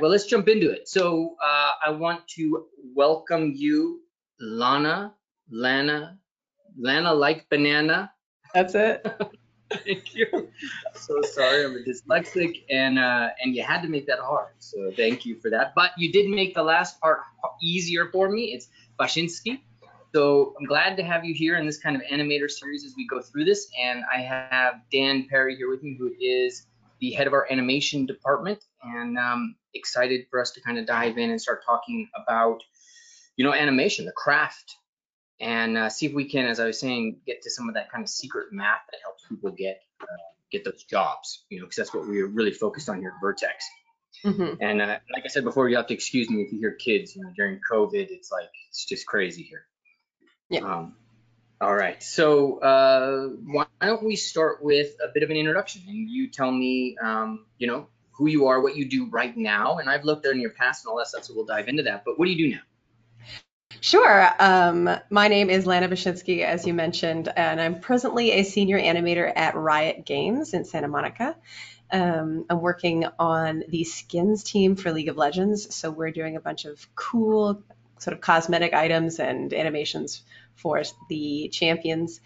Right, well, let's jump into it. So uh, I want to welcome you, Lana, Lana, Lana like banana. That's it. thank you. So sorry, I'm a dyslexic, and uh, and you had to make that hard. So thank you for that. But you did make the last part easier for me. It's Bachynski. So I'm glad to have you here in this kind of animator series as we go through this. And I have Dan Perry here with me, who is the head of our animation department, and um, excited for us to kind of dive in and start talking about, you know, animation, the craft, and uh, see if we can, as I was saying, get to some of that kind of secret math that helps people get uh, get those jobs, you know, because that's what we are really focused on here at Vertex. Mm-hmm. And uh, like I said before, you have to excuse me if you hear kids. You know, during COVID, it's like it's just crazy here. Yeah. Um, all right. So uh, why don't we start with a bit of an introduction, and you tell me, um, you know, who you are, what you do right now, and I've looked at in your past and all that stuff, so we'll dive into that. But what do you do now? Sure. Um, my name is Lana Bachynski, as you mentioned, and I'm presently a senior animator at Riot Games in Santa Monica. Um, I'm working on the skins team for League of Legends, so we're doing a bunch of cool sort of cosmetic items and animations for the champions.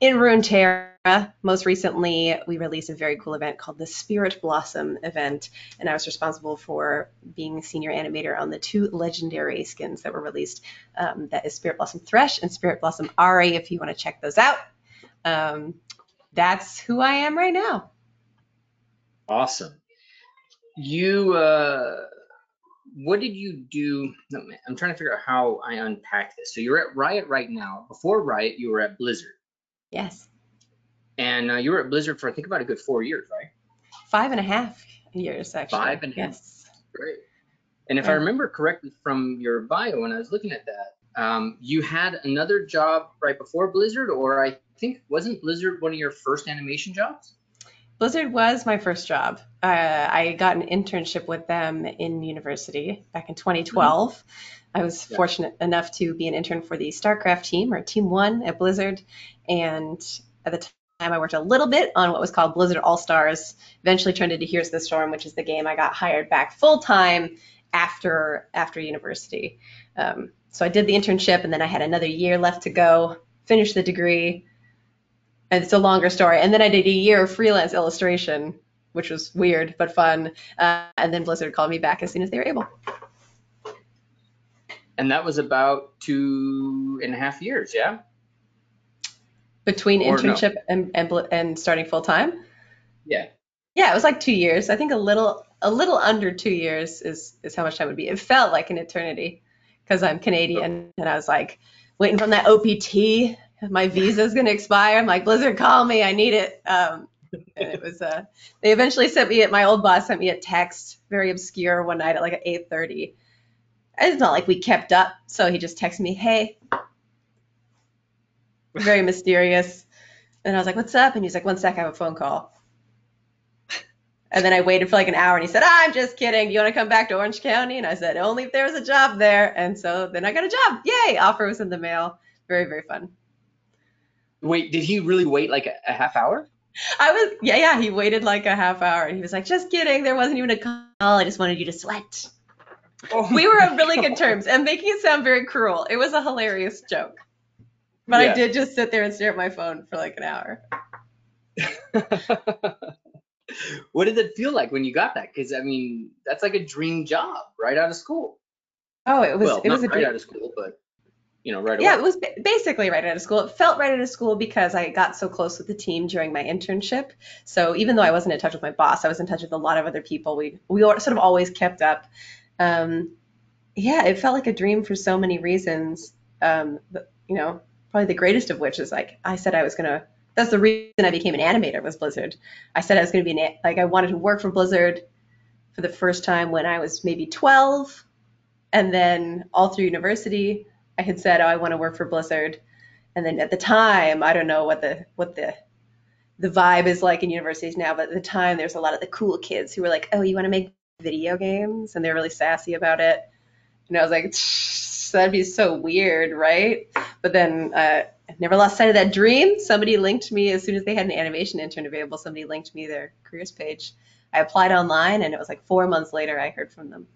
In Runeterra, most recently, we released a very cool event called the Spirit Blossom event, and I was responsible for being senior animator on the two legendary skins that were released. Um, that is Spirit Blossom Thresh and Spirit Blossom Ahri, if you want to check those out. Um, that's who I am right now. Awesome. You, uh, what did you do? I'm trying to figure out how I unpack this. So you're at Riot right now. Before Riot, you were at Blizzard. Yes. And uh, you were at Blizzard for I think about a good four years, right? Five and a half years, actually. Five and a half. Yes. Great. And if yeah. I remember correctly from your bio when I was looking at that, um, you had another job right before Blizzard, or I think wasn't Blizzard one of your first animation jobs? Blizzard was my first job. Uh, I got an internship with them in university back in 2012. Mm-hmm. I was yeah. fortunate enough to be an intern for the StarCraft team or Team One at Blizzard. And at the time, I worked a little bit on what was called Blizzard All Stars. Eventually turned into Heroes of the Storm, which is the game I got hired back full time after after university. Um, so I did the internship, and then I had another year left to go, finish the degree, and it's a longer story. And then I did a year of freelance illustration, which was weird but fun. Uh, and then Blizzard called me back as soon as they were able. And that was about two and a half years, yeah. Between or internship no. and, and and starting full time. Yeah. Yeah, it was like two years. I think a little a little under two years is is how much time would be. It felt like an eternity because I'm Canadian and I was like waiting from that OPT my visa is going to expire. I'm like, Blizzard, call me. I need it. Um, and it was, uh, they eventually sent me, my old boss sent me a text, very obscure one night at like at 8.30. It's not like we kept up. So he just texted me, hey, very mysterious. And I was like, what's up? And he's like, one sec, I have a phone call. And then I waited for like an hour and he said, I'm just kidding. Do you want to come back to Orange County? And I said, only if there was a job there. And so then I got a job. Yay. Offer was in the mail. Very, very fun. Wait, did he really wait like a, a half hour? I was, yeah, yeah. He waited like a half hour, and he was like, "Just kidding. There wasn't even a call. I just wanted you to sweat." Oh we were on really good terms, and making it sound very cruel. It was a hilarious joke, but yeah. I did just sit there and stare at my phone for like an hour. what did it feel like when you got that? Because I mean, that's like a dream job right out of school. Oh, it was. Well, it was a right out of school, but you know, right away. Yeah, it was basically right out of school. It felt right out of school because I got so close with the team during my internship. So even though I wasn't in touch with my boss, I was in touch with a lot of other people. We we sort of always kept up. Um, yeah, it felt like a dream for so many reasons. Um, but, you know, probably the greatest of which is like I said I was gonna. That's the reason I became an animator was Blizzard. I said I was gonna be an like I wanted to work for Blizzard for the first time when I was maybe 12 and then all through university, I had said, "Oh, I want to work for Blizzard." And then at the time, I don't know what the what the the vibe is like in universities now, but at the time, there's a lot of the cool kids who were like, "Oh, you want to make video games?" and they're really sassy about it. And I was like, "That'd be so weird, right?" But then uh, I never lost sight of that dream. Somebody linked me as soon as they had an animation intern available. Somebody linked me their careers page. I applied online, and it was like four months later I heard from them.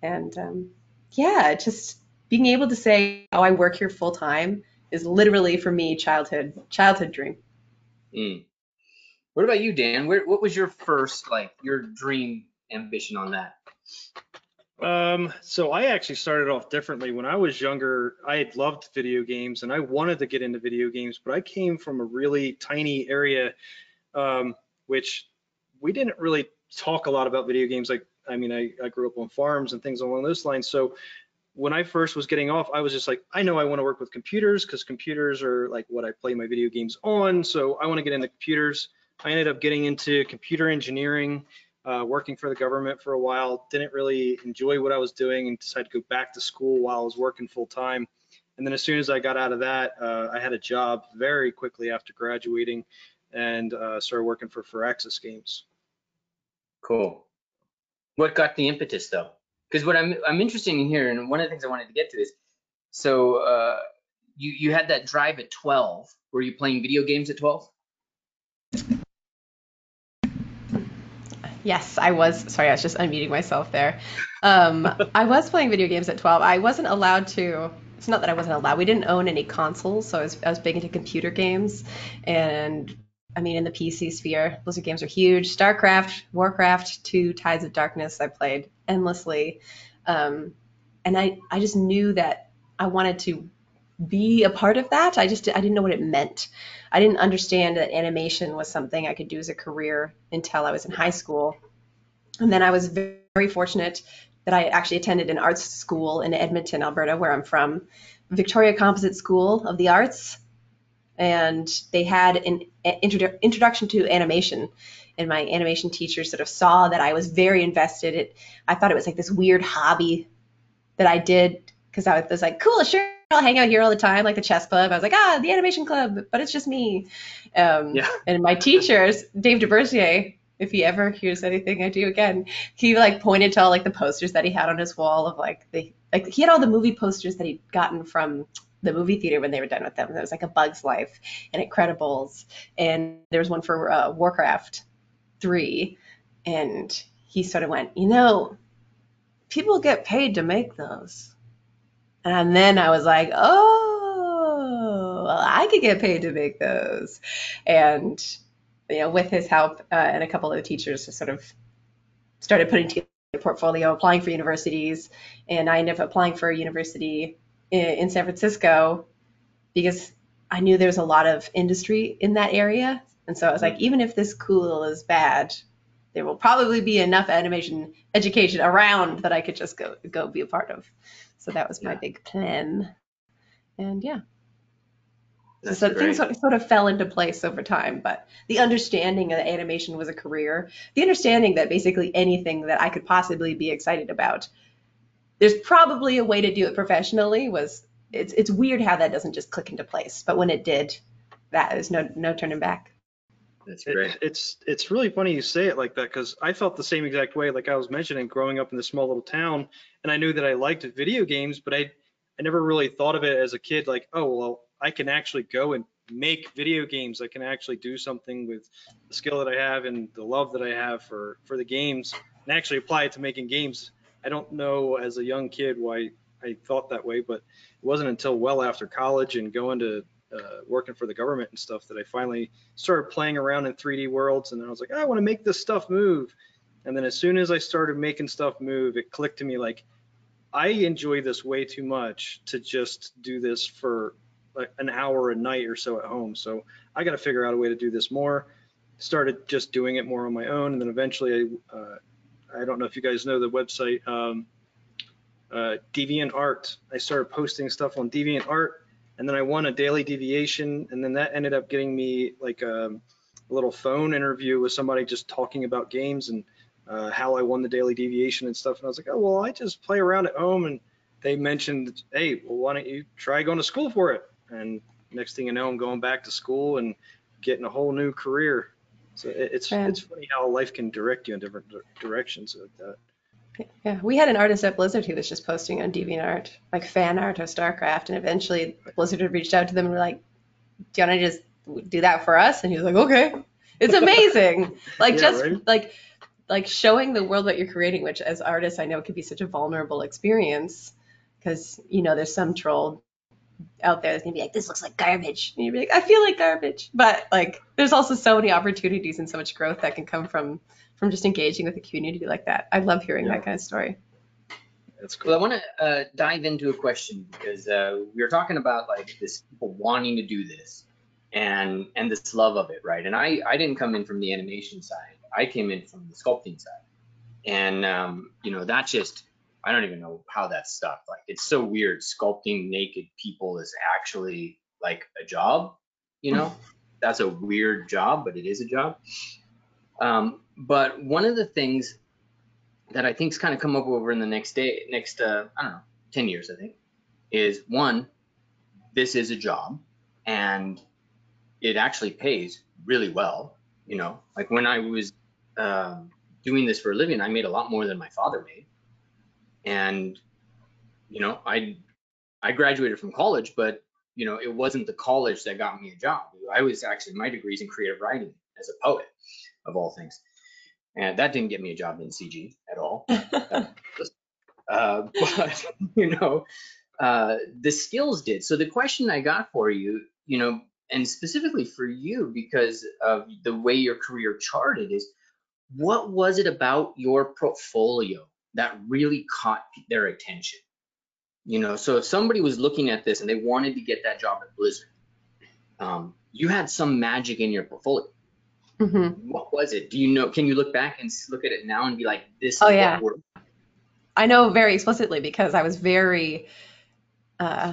And um, yeah, just being able to say, "Oh, I work here full time," is literally for me childhood childhood dream. Mm. What about you, Dan? Where, what was your first like your dream ambition on that? Um, so I actually started off differently. When I was younger, I had loved video games and I wanted to get into video games, but I came from a really tiny area, um, which we didn't really talk a lot about video games. Like, I mean, I, I grew up on farms and things along those lines. So when I first was getting off, I was just like, I know I want to work with computers because computers are like what I play my video games on. So I want to get into computers. I ended up getting into computer engineering uh, working for the government for a while, didn't really enjoy what I was doing and decided to go back to school while I was working full time. And then as soon as I got out of that, uh, I had a job very quickly after graduating and uh, started working for Firaxis Games. Cool. What got the impetus though? Because what I'm I'm interested in here, and one of the things I wanted to get to is, so uh, you you had that drive at 12. Were you playing video games at 12? Yes, I was. Sorry, I was just unmuting myself there. Um, I was playing video games at 12. I wasn't allowed to. It's not that I wasn't allowed. We didn't own any consoles, so I was, I was big into computer games. And I mean, in the PC sphere, Blizzard games are huge. StarCraft, Warcraft, 2, Tides of Darkness, I played endlessly. Um, and I, I just knew that I wanted to be a part of that. I just I didn't know what it meant. I didn't understand that animation was something I could do as a career until I was in high school. And then I was very fortunate that I actually attended an arts school in Edmonton, Alberta, where I'm from, Victoria Composite School of the Arts. And they had an introdu- introduction to animation. And my animation teacher sort of saw that I was very invested. It, I thought it was like this weird hobby that I did because I was like, cool, sure, I'll hang out here all the time, like the chess club. I was like, ah, the animation club, but it's just me. Um, yeah. And my teachers, Dave DeBercier, if he ever hears anything I do again, he like pointed to all like the posters that he had on his wall of like the like he had all the movie posters that he'd gotten from the movie theater when they were done with them. There was like a Bug's Life and Incredibles, and there was one for uh, Warcraft three, and he sort of went, you know, people get paid to make those and then I was like, oh, well, I could get paid to make those. And, you know, with his help uh, and a couple of the teachers just sort of started putting together a portfolio, applying for universities. And I ended up applying for a university in, in San Francisco because I knew there was a lot of industry in that area. And so I was like, even if this cool is bad, there will probably be enough animation education around that I could just go go be a part of. So that was my yeah. big plan. And yeah. That's so things sort of, sort of fell into place over time, but the understanding that animation was a career, the understanding that basically anything that I could possibly be excited about, there's probably a way to do it professionally was it's it's weird how that doesn't just click into place, but when it did, that is no no turning back. That's great. It, it's it's really funny you say it like that because I felt the same exact way. Like I was mentioning, growing up in this small little town, and I knew that I liked video games, but I I never really thought of it as a kid. Like, oh well, I can actually go and make video games. I can actually do something with the skill that I have and the love that I have for for the games, and actually apply it to making games. I don't know as a young kid why I thought that way, but it wasn't until well after college and going to uh, working for the government and stuff that I finally started playing around in 3D worlds. And then I was like, oh, I want to make this stuff move. And then as soon as I started making stuff move, it clicked to me like, I enjoy this way too much to just do this for like an hour a night or so at home. So I got to figure out a way to do this more. Started just doing it more on my own, and then eventually, I, uh, I don't know if you guys know the website um, uh. I started posting stuff on Deviant Art, and then I won a daily deviation, and then that ended up getting me like a, a little phone interview with somebody just talking about games and uh, how I won the daily deviation and stuff. And I was like, oh well, I just play around at home and they mentioned, hey, well, why don't you try going to school for it? And next thing you know, I'm going back to school and getting a whole new career. So it, it's Man. it's funny how life can direct you in different di- directions like that. Yeah, we had an artist at Blizzard who was just posting on DeviantArt, like fan art of StarCraft, and eventually Blizzard had reached out to them and were like, "Do you want to just do that for us?" And he was like, "Okay." It's amazing, like Yeah, just right? like like showing the world what you're creating, which as artists I know can be such a vulnerable experience because you know there's some troll out there that's gonna be like, "This looks like garbage," and you'd be like, "I feel like garbage," but like there's also so many opportunities and so much growth that can come from from just engaging with a community like that. I love hearing Yeah. that kind of story. That's cool. I want to uh, dive into a question because uh, we were talking about like this people wanting to do this and and this love of it, right? And I I didn't come in from the animation side. I came in from the sculpting side, and um, you know that just I don't even know how that's stuck. Like it's so weird. Sculpting naked people is actually like a job. You know, that's a weird job, but it is a job. Um, but one of the things that I think's kind of come up over in the next day, next uh, I don't know, ten years, I think, is one, this is a job, and it actually pays really well. You know, like when I was um, doing this for a living, I made a lot more than my father made, and you know, I I graduated from college, but you know, it wasn't the college that got me a job. I was actually my degree's in creative writing as a poet, of all things, and that didn't get me a job in CG at all. Uh, but you know, uh, the skills did. So the question I got for you, you know, and specifically for you because of the way your career charted is, what was it about your portfolio that really caught their attention? You know, so if somebody was looking at this and they wanted to get that job at Blizzard, um, you had some magic in your portfolio. Hmm What was it? Do you know? Can you look back and look at it now and be like, this is Oh, yeah. I know very explicitly because I was very, uh,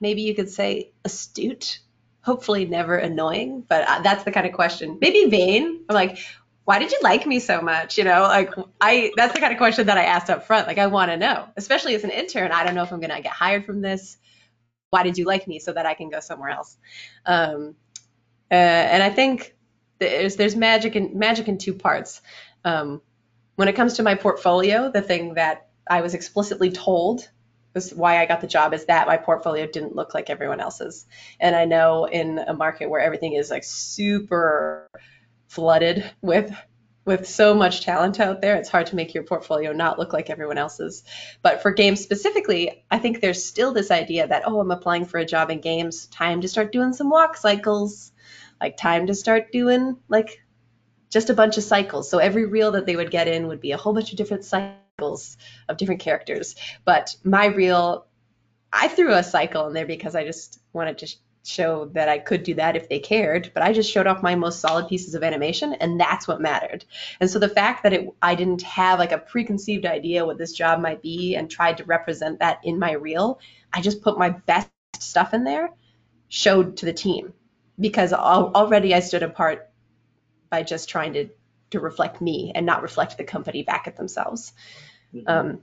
maybe you could say astute, hopefully never annoying, but uh, that's the kind of question. Maybe vain. I'm like, why did you like me so much? You know, like I, that's the kind of question that I asked up front. Like I want to know, especially as an intern. I don't know if I'm going to get hired from this. Why did you like me so that I can go somewhere else? Um, uh, and I think there's there's magic in magic in two parts. Um, when it comes to my portfolio, the thing that I was explicitly told was why I got the job is that my portfolio didn't look like everyone else's. And I know in a market where everything is like super flooded with with so much talent out there, it's hard to make your portfolio not look like everyone else's. But for games specifically, I think there's still this idea that, oh, I'm applying for a job in games, time to start doing some walk cycles, like time to start doing like just a bunch of cycles. So every reel that they would get in would be a whole bunch of different cycles of different characters. But my reel, I threw a cycle in there because I just wanted to show that I could do that if they cared. But I just showed off my most solid pieces of animation, and that's what mattered. And so the fact that it, I didn't have like a preconceived idea what this job might be and tried to represent that in my reel, I just put my best stuff in there, showed to the team because al- already I stood apart by just trying to to reflect me and not reflect the company back at themselves. Um,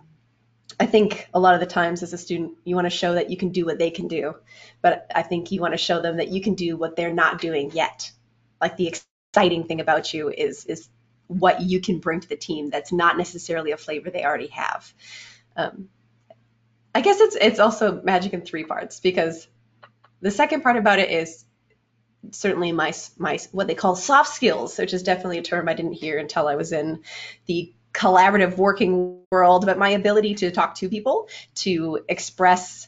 I think a lot of the times as a student, you want to show that you can do what they can do, but I think you want to show them that you can do what they're not doing yet. Like the exciting thing about you is is what you can bring to the team that's not necessarily a flavor they already have. Um, I guess it's it's also magic in three parts because the second part about it is certainly my my what they call soft skills, which is definitely a term I didn't hear until I was in the collaborative working world, but my ability to talk to people, to express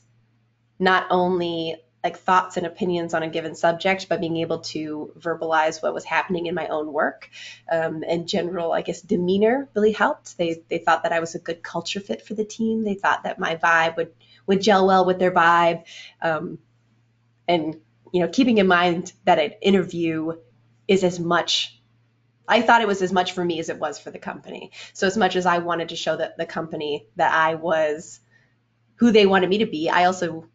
not only like thoughts and opinions on a given subject, but being able to verbalize what was happening in my own work. Um, and general, I guess, demeanor really helped. They they thought that I was a good culture fit for the team. They thought that my vibe would would gel well with their vibe. Um, and you know, keeping in mind that an interview is as much I thought it was as much for me as it was for the company. So as much as I wanted to show that the company that I was who they wanted me to be, I also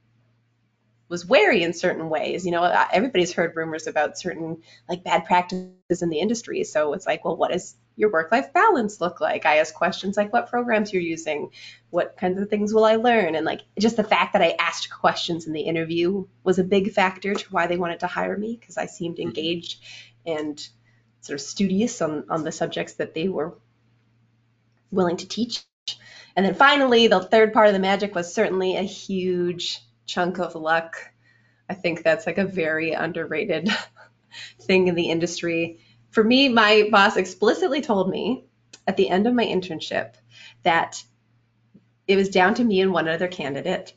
was wary in certain ways. You know, everybody's heard rumors about certain like bad practices in the industry. So it's like, well, what is your work-life balance look like? I asked questions like what programs you're using, what kinds of things will I learn, and like just the fact that I asked questions in the interview was a big factor to why they wanted to hire me because I seemed Mm-hmm. engaged and sort of studious on on the subjects that they were willing to teach. And then finally, the third part of the magic was certainly a huge chunk of luck. I think that's like a very underrated thing in the industry. For me, my boss explicitly told me at the end of my internship that it was down to me and one other candidate.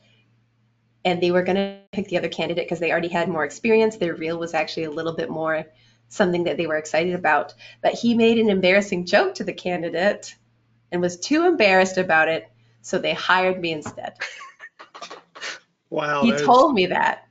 And they were going to pick the other candidate because they already had more experience. Their reel was actually a little bit more something that they were excited about. But he made an embarrassing joke to the candidate and was too embarrassed about it. So they hired me instead. Wow. he told me that.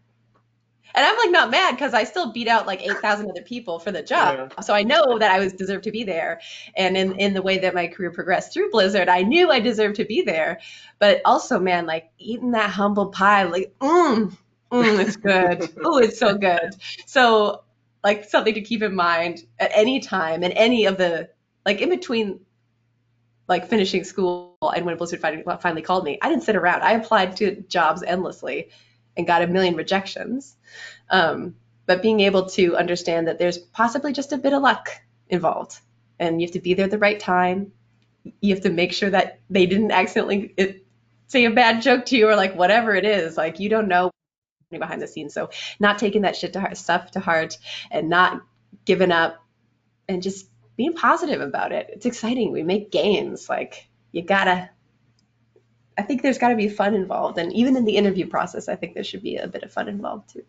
And I'm like not mad because I still beat out like 8,000 other people for the job. So I know that I was deserved to be there. And in, in the way that my career progressed through Blizzard, I knew I deserved to be there. But also, man, like eating that humble pie, like, mmm, mmm, it's good. oh, it's so good. So, like, something to keep in mind at any time and any of the, like, in between, like, finishing school and when Blizzard finally called me, I didn't sit around. I applied to jobs endlessly and got a million rejections. Um, but being able to understand that there's possibly just a bit of luck involved and you have to be there at the right time. You have to make sure that they didn't accidentally say a bad joke to you or like whatever it is. Like you don't know behind the scenes. So not taking that shit to heart, stuff to heart and not giving up and just being positive about it. It's exciting. We make gains. Like you gotta I think there's got to be fun involved, and even in the interview process, I think there should be a bit of fun involved too.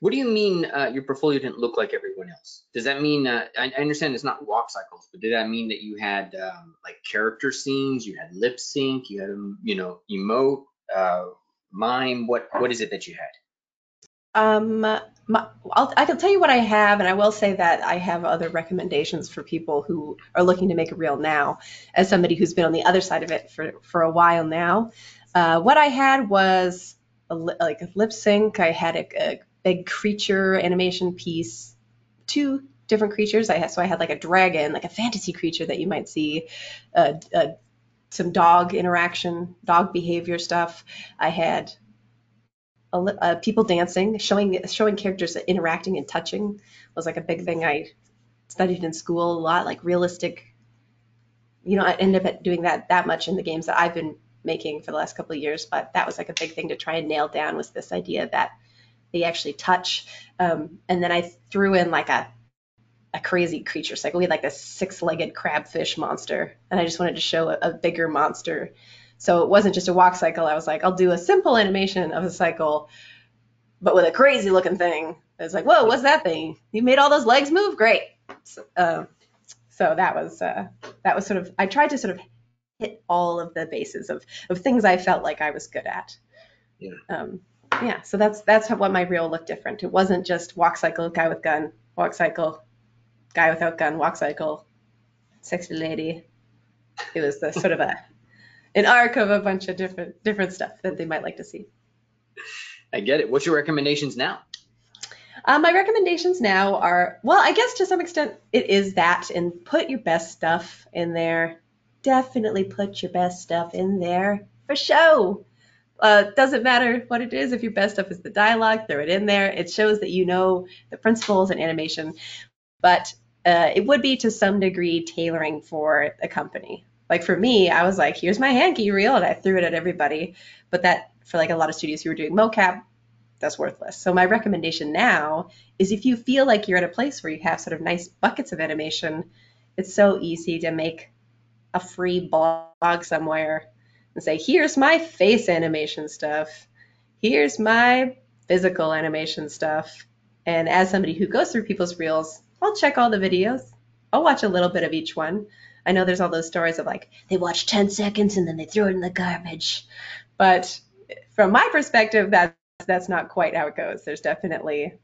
What do you mean uh, your portfolio didn't look like everyone else? Does that mean, uh, I, I understand it's not walk cycles, but did that mean that you had um, like character scenes, you had lip sync, you had, um, you know, emote, uh, mime? What What is it that you had? Um, my, I can tell you what I have, and I will say that I have other recommendations for people who are looking to make a reel now. As somebody who's been on the other side of it for for a while now, uh, what I had was a, li- like a lip sync. I had a, a big creature animation piece, two different creatures. I had so I had like a dragon, like a fantasy creature that you might see, uh, uh, some dog interaction, dog behavior stuff. I had uh, people dancing, showing showing characters interacting and touching was like a big thing I studied in school a lot, like realistic. You know, I ended up doing that that much in the games that I've been making for the last couple of years, but that was like a big thing to try and nail down was this idea that they actually touch. Um, and then I threw in like a a crazy creature cycle. We had like this six-legged crabfish monster, and I just wanted to show a, a bigger monster. So it wasn't just a walk cycle. I was like, I'll do a simple animation of a cycle, but with a crazy looking thing. It's like, whoa, what's that thing? You made all those legs move? Great. So, uh, so that was uh, that was sort of. I tried to sort of hit all of the bases of of things I felt like I was good at. Yeah. Um, yeah. So that's that's how, what my reel looked different. It wasn't just walk cycle, guy with gun, walk cycle, guy without gun, walk cycle, sexy lady. It was the sort of a an arc of a bunch of different different stuff that they might like to see. I get it. What's your recommendations now? Uh, my recommendations now are well, I guess to some extent it is that, and put your best stuff in there. Definitely put your best stuff in there for show. Uh, doesn't matter what it is. If your best stuff is the dialogue, throw it in there. It shows that you know the principles and animation. But uh, it would be to some degree tailoring for a company. Like for me, I was like, here's my hanky reel, and I threw it at everybody. But that for like a lot of studios who were doing mocap, that's worthless. So my recommendation now is if you feel like you're at a place where you have sort of nice buckets of animation, it's so easy to make a free blog somewhere and say, here's my face animation stuff. Here's my physical animation stuff. And as somebody who goes through people's reels, I'll check all the videos. I'll watch a little bit of each one. I know there's all those stories of like, they watch 10 seconds and then they throw it in the garbage. But from my perspective, that's that's not quite how it goes. There's definitely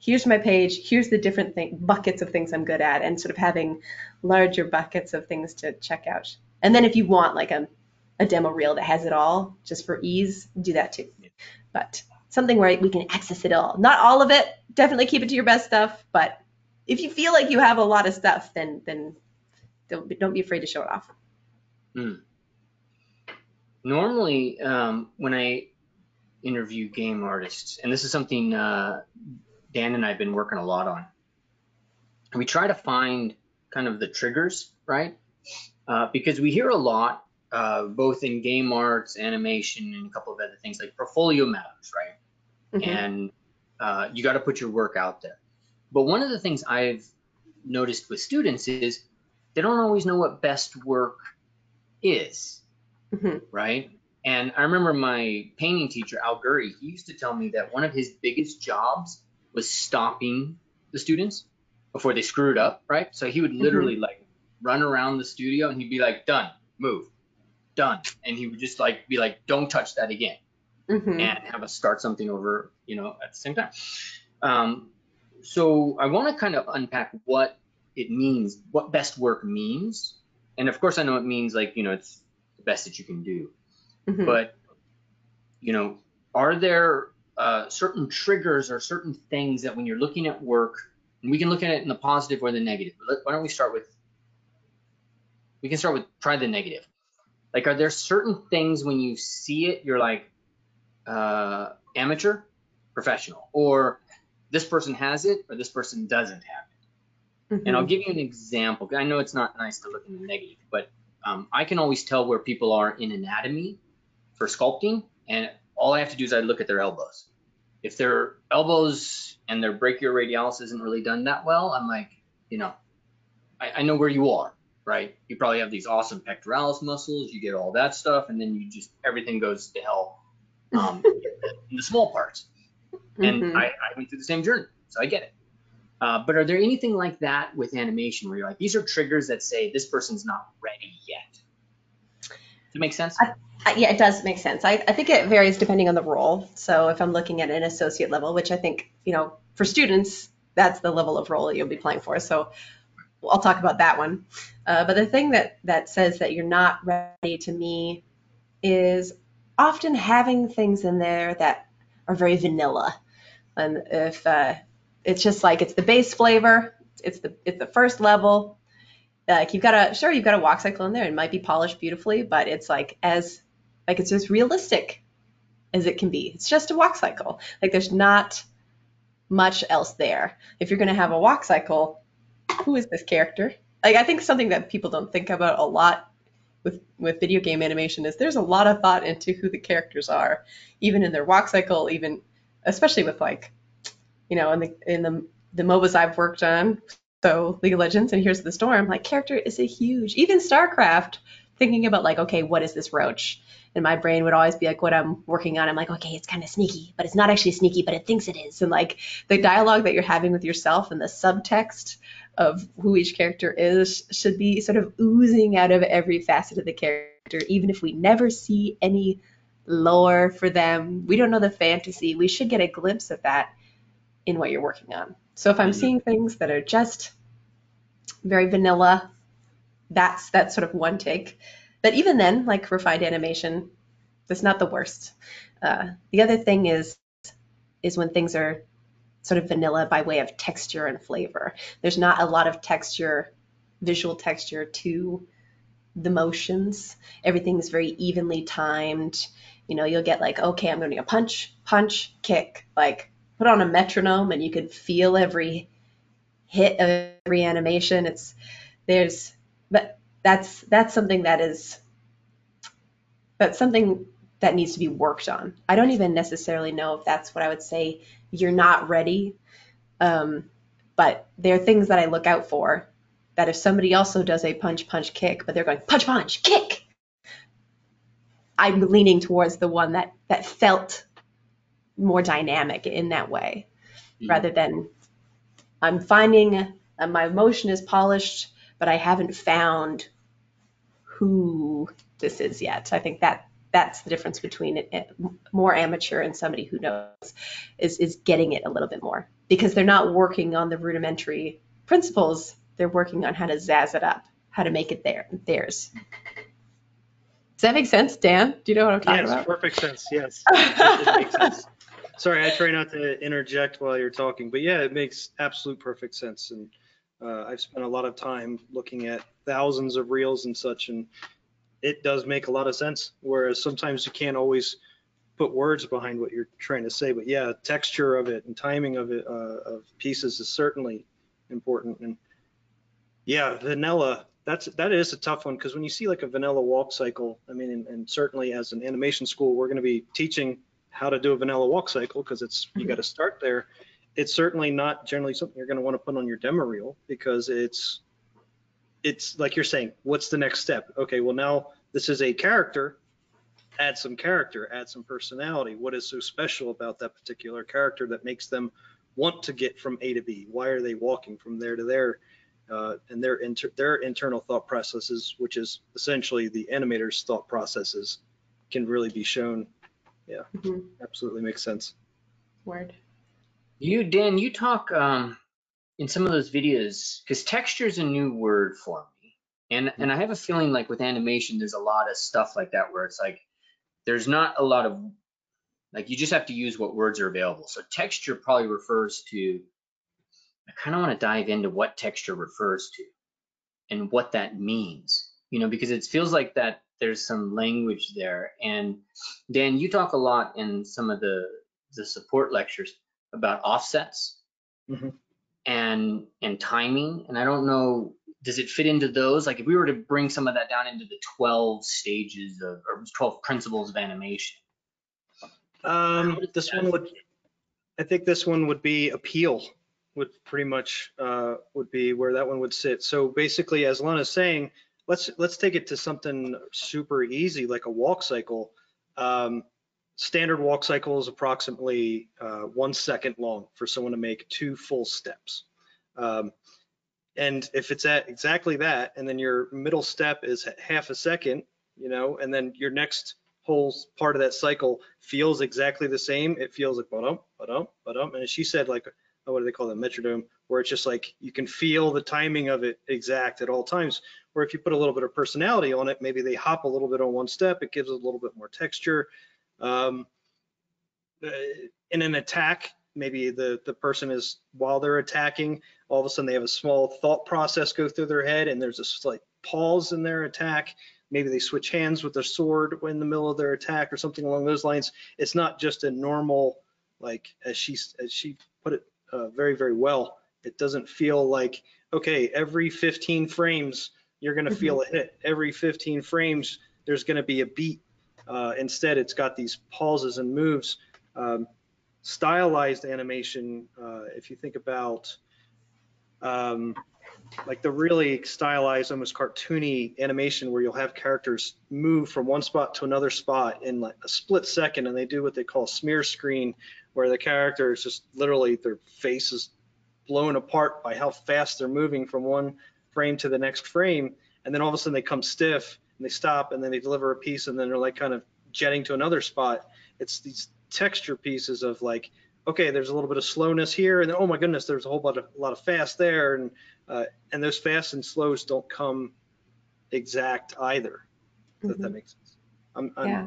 here's my page, here's the different thing, buckets of things I'm good at, and sort of having larger buckets of things to check out. And then if you want like a, a demo reel that has it all, just for ease, do that too. But something where we can access it all. Not all of it. Definitely keep it to your best stuff. But if you feel like you have a lot of stuff, then then don't be, don't be afraid to show it off. Normally, um, when I interview game artists, and this is something uh, Dan and I have been working a lot on, we try to find kind of the triggers, right? Uh, because we hear a lot, uh, both in game arts, animation, and a couple of other things like portfolio matters, right? Mhm. and uh, you got to put your work out there. But one of the things I've noticed with students is they don't always know what best work is, Mhm. right? And I remember my painting teacher, Al Gurry, he used to tell me that one of his biggest jobs was stopping the students before they screwed up, right? So he would literally like run around the studio and he'd be like, done, move, done. And he would just like be like, don't touch that again Mhm. and have us start something over, you know, at the same time. Um, so I want to kind of unpack what it means, what best work means, and of course I know it means like you know it's the best that you can do, Mhm. but you know, are there uh, certain triggers or certain things that when you're looking at work, and we can look at it in the positive or the negative. But let, why don't we start with? We can start with try the negative. Like, are there certain things when you see it, you're like, uh, amateur, professional, or this person has it or this person doesn't have it. And I'll Mhm. give you an example. I know it's not nice to look in the negative, but um, I can always tell where people are in anatomy for sculpting, and all I have to do is I look at their elbows. If their elbows and their brachioradialis isn't really done that well, I'm like, you know, I, I know where you are, right? You probably have these awesome pectoralis muscles, you get all that stuff, and then you just everything goes to hell um, in the small parts and Mhm. I, I went through the same journey, so I get it. Uh, but are there anything like that with animation where you're like, these are triggers that say this person's not ready yet? Does it make sense? Uh, yeah, it does make sense. I, I think it varies depending on the role. So if I'm looking at an associate level, which I think, you know, for students, that's the level of role you'll be playing for. So I'll talk about that one. Uh, but the thing that, that says that you're not ready to me is often having things in there that are very vanilla. And if uh, it's just like it's the base flavor, it's the it's the first level. Like you've got a sure you've got a walk cycle in there. It might be polished beautifully, but it's like as like it's as realistic as it can be. It's just a walk cycle. Like there's not much else there. If you're gonna have a walk cycle, who is this character? Like I think something that people don't think about a lot with with video game animation is there's a lot of thought into who the characters are, even in their walk cycle, even especially with like, you know, in the in the the MOBAs I've worked on, so League of Legends and Heroes of the Storm, like character is a huge even StarCraft, thinking about like, okay, what is this roach? And my brain would always be like what I'm working on. I'm like, okay, it's kind of sneaky, but it's not actually sneaky, but it thinks it is. And like the dialogue that you're having with yourself and the subtext of who each character is should be sort of oozing out of every facet of the character, even if we never see any lore for them. We don't know the fantasy. We should get a glimpse of that in what you're working on. So if I'm Mhm. seeing things that are just very vanilla, that's that's sort of one take. But even then, like refined animation, that's not the worst. Uh, the other thing is is when things are sort of vanilla by way of texture and flavor. There's not a lot of texture, visual texture to the motions. Everything's very evenly timed. You know, you'll get like, okay, I'm going to punch, punch, kick, like put on a metronome and you could feel every hit of every animation. It's there's but that's that's something that is that's something that needs to be worked on. I don't even necessarily know if that's what I would say you're not ready. Um, but there are things that I look out for that if somebody also does a punch, punch, kick, but they're going punch, punch, kick, I'm leaning towards the one that that felt more dynamic in that way, Mhm. rather than I'm finding uh, my emotion is polished, but I haven't found who this is yet. I think that that's the difference between it, it- more amateur and somebody who knows is is getting it a little bit more because they're not working on the rudimentary principles. They're working on how to zazz it up, how to make it their theirs. Does that make sense, Dan? Do you know what I'm talking Yes, about? perfect sense. Yes. Sorry, I try not to interject while you're talking, but yeah, it makes absolute perfect sense. And Uh, I've spent a lot of time looking at thousands of reels and such, and it does make a lot of sense. Whereas sometimes you can't always put words behind what you're trying to say. But yeah, texture of it and timing of it uh, of pieces is certainly important. And yeah, vanilla. That's that is a tough one because when you see like a vanilla walk cycle, I mean, and, and certainly as an animation school, we're going to be teaching how to do a vanilla walk cycle because it's you got to start there. It's certainly not generally something you're going to want to put on your demo reel because it's it's like you're saying, what's the next step? Okay, well now this is a character. Add some character, add some personality. What is so special about that particular character that makes them want to get from A to B? Why are they walking from there to there? Uh, and their inter- their internal thought processes, which is essentially the animator's thought processes, can really be shown. Yeah, Mhm. absolutely makes sense. Word. You, Dan, you talk um, in some of those videos because texture is a new word for me, and and I have a feeling like with animation, there's a lot of stuff like that where it's like there's not a lot of like you just have to use what words are available. So texture probably refers to. I kind of want to dive into what texture refers to and what that means, you know, because it feels like that there's some language there. And Dan, you talk a lot in some of the the support lectures about offsets Mhm. and and timing. And I don't know, does it fit into those? Like if we were to bring some of that down into the 12 stages of or 12 principles of animation. Um, this one would, I think this one would be appeal, would pretty much, uh, would be where that one would sit. So basically, as Lana's saying, let's, let's take it to something super easy, like a walk cycle. Um, standard walk cycle is approximately, uh, one second long for someone to make two full steps. Um, and if it's at exactly that, and then your middle step is half a second, you know, and then your next whole part of that cycle feels exactly the same. It feels like ba-dum, ba-dum, ba-dum. And she said, like, oh, what do they call that, metronome, where it's just like you can feel the timing of it exact at all times. Where if you put a little bit of personality on it, maybe they hop a little bit on one step, it gives it a little bit more texture. Um, uh, in an attack, maybe the, the person is, while they're attacking, all of a sudden they have a small thought process go through their head and there's a slight pause in their attack. Maybe they switch hands with their sword in the middle of their attack or something along those lines. It's not just a normal, like, as she, as she put it uh, very, very well, it doesn't feel like, okay, every 15 frames, you're going to feel a hit. Every 15 frames, there's going to be a beat. Uh, instead, it's got these pauses and moves. Um, stylized animation, uh, if you think about um, like the really stylized, almost cartoony animation where you'll have characters move from one spot to another spot in like a split second, and they do what they call smear screen, where the character is just literally their face is blown apart by how fast they're moving from one frame to the next frame, and then all of a sudden they come stiff and they stop, and then they deliver a piece, and then they're like kind of jetting to another spot. It's these texture pieces of like okay, there's a little bit of slowness here, and then, oh my goodness, there's a whole lot of, a lot of fast there, and uh, and those fast and slows don't come exact either. If that Mhm. makes sense. I'm, I'm Yeah.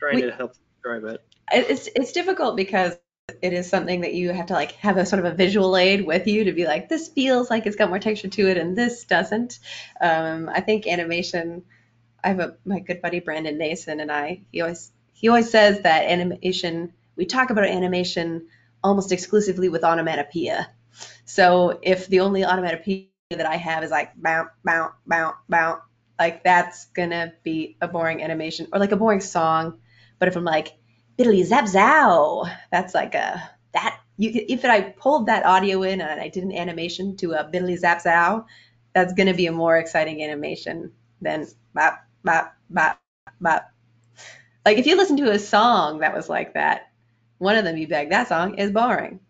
trying We- to help drive it. It- It's it's difficult because it is something that you have to like have a sort of a visual aid with you to be like this feels like it's got more texture to it and this doesn't. Um, I think animation. I have a my good buddy Brandon Nason and I. He always he always says that animation. We talk about animation almost exclusively with onomatopoeia. So if the only onomatopoeia that I have is like bounce, bounce, bounce, bounce, like that's gonna be a boring animation or like a boring song. But if I'm like biddly zap zow, that's like a that you if I pulled that audio in and I did an animation to a biddly zap zow, that's gonna be a more exciting animation than bop bop bop bop. Like if you listen to a song that was like that, one of them you'd be like, that song is boring.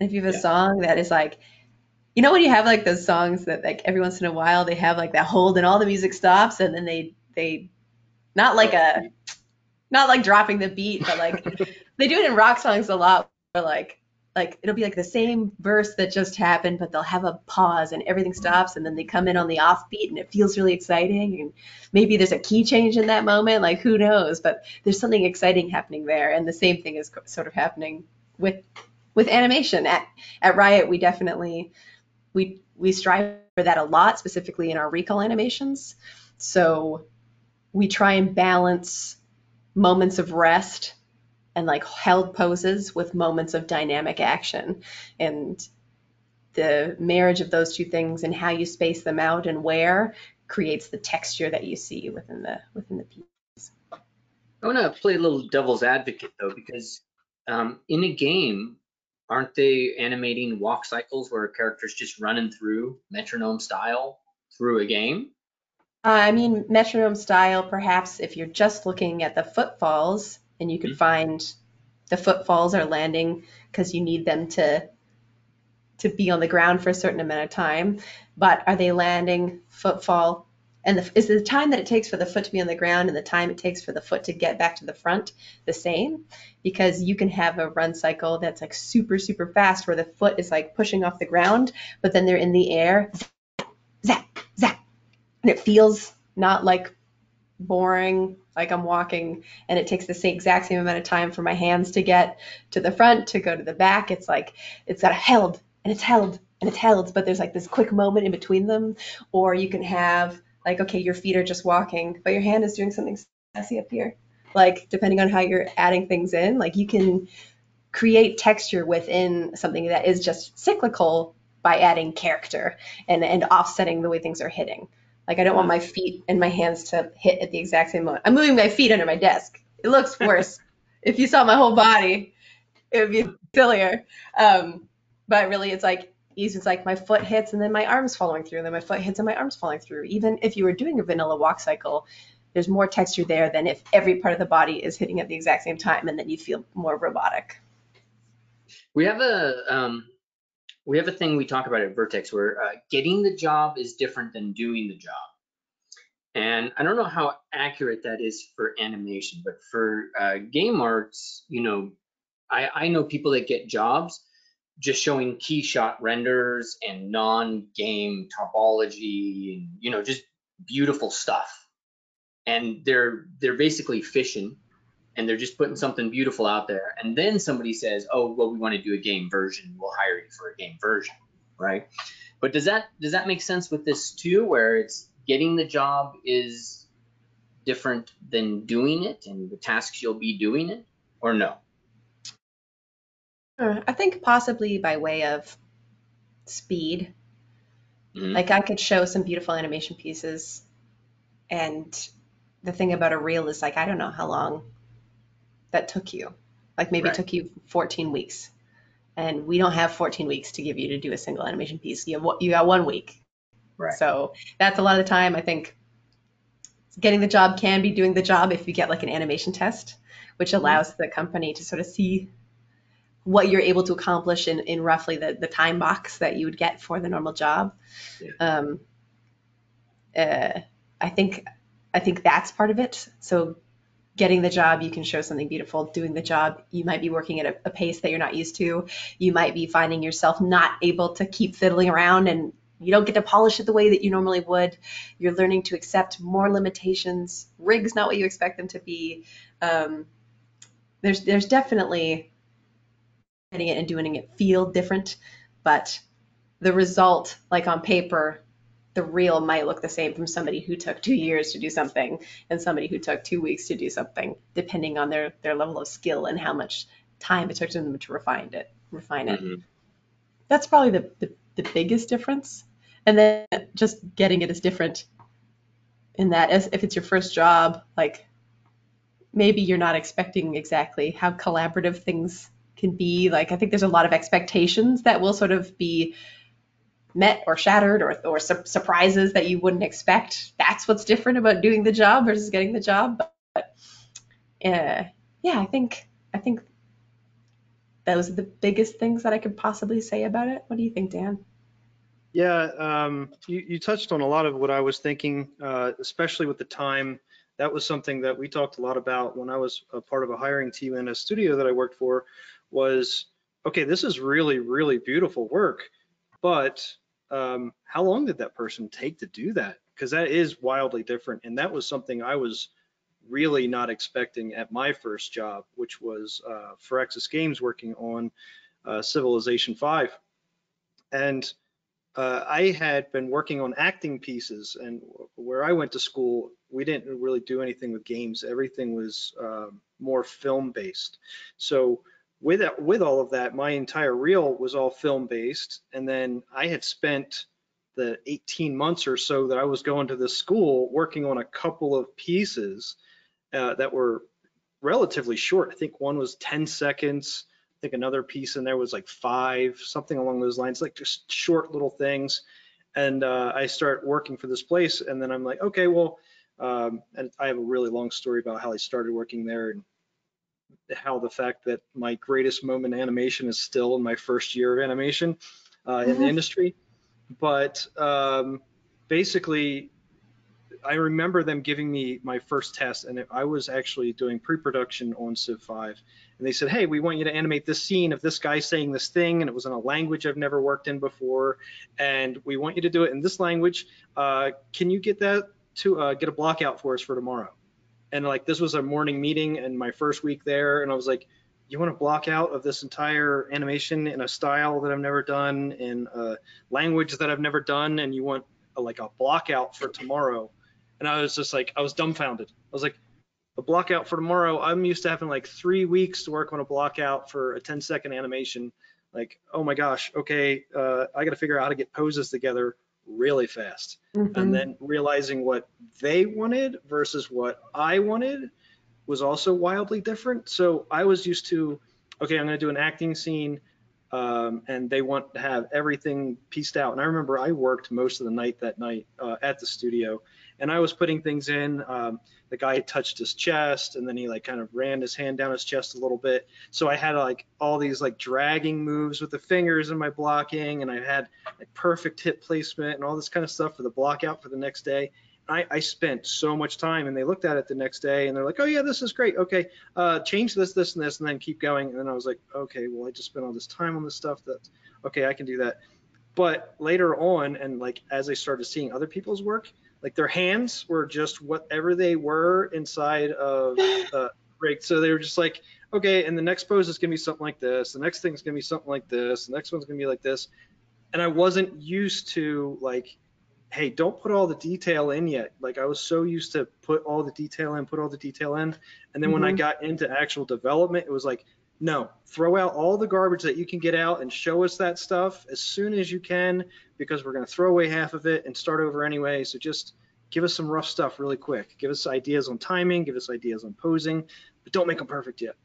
And if you have a Yeah. song that is like, you know when you have like those songs that like every once in a while they have like that hold and all the music stops and then they they not like a not like dropping the beat, but like they do it in rock songs a lot where like like it'll be like the same verse that just happened, but they'll have a pause and everything stops and then they come in on the offbeat and it feels really exciting and maybe there's a key change in that moment, like who knows, but there's something exciting happening there and the same thing is sort of happening with with animation at at Riot we definitely we we strive for that a lot, specifically in our recall animations. So we try and balance moments of rest and like held poses with moments of dynamic action and the marriage of those two things and how you space them out and where creates the texture that you see within the within the piece. I want to play a little devil's advocate though, because um, in a game, aren't they animating walk cycles where a character's just running through metronome style through a game? Uh, I mean, metronome style, perhaps if you're just looking at the footfalls and you could Mhm. find the footfalls are landing because you need them to to be on the ground for a certain amount of time. But are they landing footfall? And the, is the time that it takes for the foot to be on the ground and the time it takes for the foot to get back to the front the same? Because you can have a run cycle that's like super, super fast where the foot is like pushing off the ground, but then they're in the air, zap, zap, and it feels not like boring like i'm walking and it takes the same exact same amount of time for my hands to get to the front to go to the back. It's like it's got a held and it's held and it's held but there's like this quick moment in between them. Or you can have like okay your feet are just walking but your hand is doing something sassy up here. Like depending on how you're adding things in like you can create texture within something that is just cyclical by adding character and, and offsetting the way things are hitting like I don't want my feet and my hands to hit at the exact same moment. I'm moving my feet under my desk. It looks worse. if you saw my whole body, it would be sillier. Um, but really, it's like it's like my foot hits and then my arms following through, and then my foot hits and my arms following through. Even if you were doing a vanilla walk cycle, there's more texture there than if every part of the body is hitting at the exact same time, and then you feel more robotic. We have a um, we have a thing we talk about at Vertex where uh, getting the job is different than doing the job. And I don't know how accurate that is for animation, but for uh, game arts, you know, I, I know people that get jobs just showing KeyShot renders and non-game topology and you know just beautiful stuff. And they're they're basically fishing and they're just putting something beautiful out there. And then somebody says, "Oh, well, we want to do a game version. We'll hire you for a game version." Right? But does that does that make sense with this too, where it's getting the job is different than doing it, and the tasks you'll be doing it, or no? I think possibly by way of speed. Mhm. Like I could show some beautiful animation pieces, and the thing about a reel is like I don't know how long that took you. Like maybe Right. it took you 14 weeks, and we don't have 14 weeks to give you to do a single animation piece. You have you got one week. Right. So that's a lot of the time. I think getting the job can be doing the job if you get like an animation test, which Mhm. allows the company to sort of see what you're able to accomplish in, in roughly the, the time box that you would get for the normal job. Yeah. Um, uh, I think I think that's part of it. So getting the job, you can show something beautiful. Doing the job, you might be working at a, a pace that you're not used to. You might be finding yourself not able to keep fiddling around and you don't get to polish it the way that you normally would. You're learning to accept more limitations. Rig's not what you expect them to be. Um, there's there's definitely getting it and doing it feel different, but the result, like on paper, the reel might look the same from somebody who took two years to do something and somebody who took two weeks to do something, depending on their their level of skill and how much time it took them to refine it. Refine it. Mhm. That's probably the, the the biggest difference. And then just getting it is different in that as if it's your first job, like maybe you're not expecting exactly how collaborative things can be. Like I think there's a lot of expectations that will sort of be met or shattered or, or sur- surprises that you wouldn't expect. That's what's different about doing the job versus getting the job. But uh, yeah, I think I think those are the biggest things that I could possibly say about it. What do you think, Dan? Yeah, um, you, you touched on a lot of what I was thinking, uh, especially with the time. That was something that we talked a lot about when I was a part of a hiring team in a studio that I worked for was, okay, this is really, really beautiful work, but um, how long did that person take to do that? Because that is wildly different. And that was something I was really not expecting at my first job, which was uh, Firaxis Games working on uh, Civilization 5. And uh, I had been working on acting pieces, and where I went to school, we didn't really do anything with games. Everything was um, more film based. So with that, with all of that, my entire reel was all film based, and then I had spent the 18 months or so that I was going to this school working on a couple of pieces uh, that were relatively short. I think one was 10 seconds I think another piece in there was like five, something along those lines, like just short little things. And uh, I start working for this place, and then I'm like, okay, well, um, and I have a really long story about how I started working there and how the fact that my greatest moment in animation is still in my first year of animation uh, in the mm-hmm. industry. But um, basically, I remember them giving me my first test, and I was actually doing pre-production on Civ 5, and they said, "Hey, we want you to animate this scene of this guy saying this thing, and it was in a language I've never worked in before, and we want you to do it in this language. Uh, can you get that to uh, get a block out for us for tomorrow?" And like this was a morning meeting, and my first week there, and I was like, "You want a block out of this entire animation in a style that I've never done, in a language that I've never done, and you want a, like a block out for tomorrow?" and I was just like, I was dumbfounded. I was like, a block out for tomorrow. I'm used to having like three weeks to work on a block out for a 10 second animation. Like, oh my gosh, okay, uh, I got to figure out how to get poses together really fast. Mm-hmm. And then realizing what they wanted versus what I wanted was also wildly different. So I was used to, okay, I'm going to do an acting scene. Um, and they want to have everything pieced out. And I remember I worked most of the night that night uh, at the studio, and I was putting things in. Um, the guy touched his chest, and then he like kind of ran his hand down his chest a little bit. So I had like all these like dragging moves with the fingers in my blocking, and I had like perfect hip placement and all this kind of stuff for the block out for the next day. I, I, spent so much time and they looked at it the next day and they're like, oh yeah, this is great. Okay, uh, change this, this, and this, and then keep going. And then I was like, okay, well, I just spent all this time on this stuff that, okay, I can do that. But later on, and like as I started seeing other people's work, like their hands were just whatever they were inside of uh, break. So they were just like, okay, and the next pose is gonna be something like this. The next thing is gonna be something like this. The next one's gonna be like this. And I wasn't used to like, hey, don't put all the detail in yet. Like I was so used to put all the detail in, put all the detail in. And then mm-hmm. when I mm-hmm. got into actual development, it was like, no, throw out all the garbage that you can get out and show us that stuff as soon as you can because we're going to throw away half of it and start over anyway. So just give us some rough stuff really quick. Give us ideas on timing, give us ideas on posing, but don't make them perfect yet.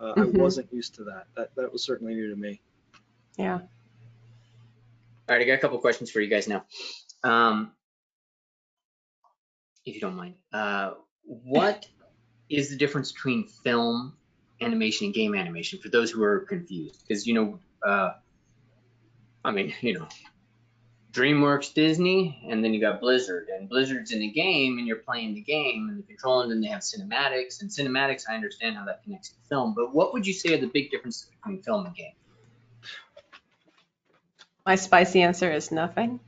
Uh, mm-hmm. I wasn't used to that. That that was certainly new to me. Yeah. All right, I got a couple questions for you guys now. Um, if you don't mind, uh, what is the difference between film animation and game animation for those who are confused. Because you know uh, i mean you know dreamworks disney and then you got blizzard. And blizzard's in the game and you're playing the game and the control and then they have cinematics. And cinematics i understand how that connects to film but what would you say are the big differences between film and game? My spicy answer is nothing.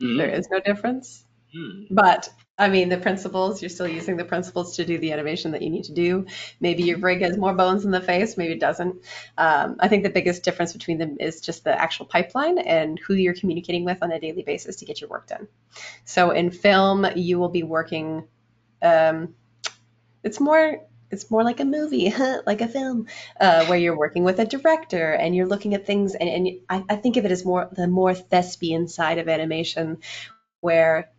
Mm-hmm. there is no difference. Mm-hmm. but I mean, the principles, you're still using the principles to do the animation that you need to do. Maybe your rig has more bones in the face, maybe it doesn't. Um, I think the biggest difference between them is just the actual pipeline and who you're communicating with on a daily basis to get your work done. So in film, you will be working, um, it's more it's more like a movie, like a film, uh, where you're working with a director and you're looking at things. And, and I, I, think of it as more the more thespian side of animation, where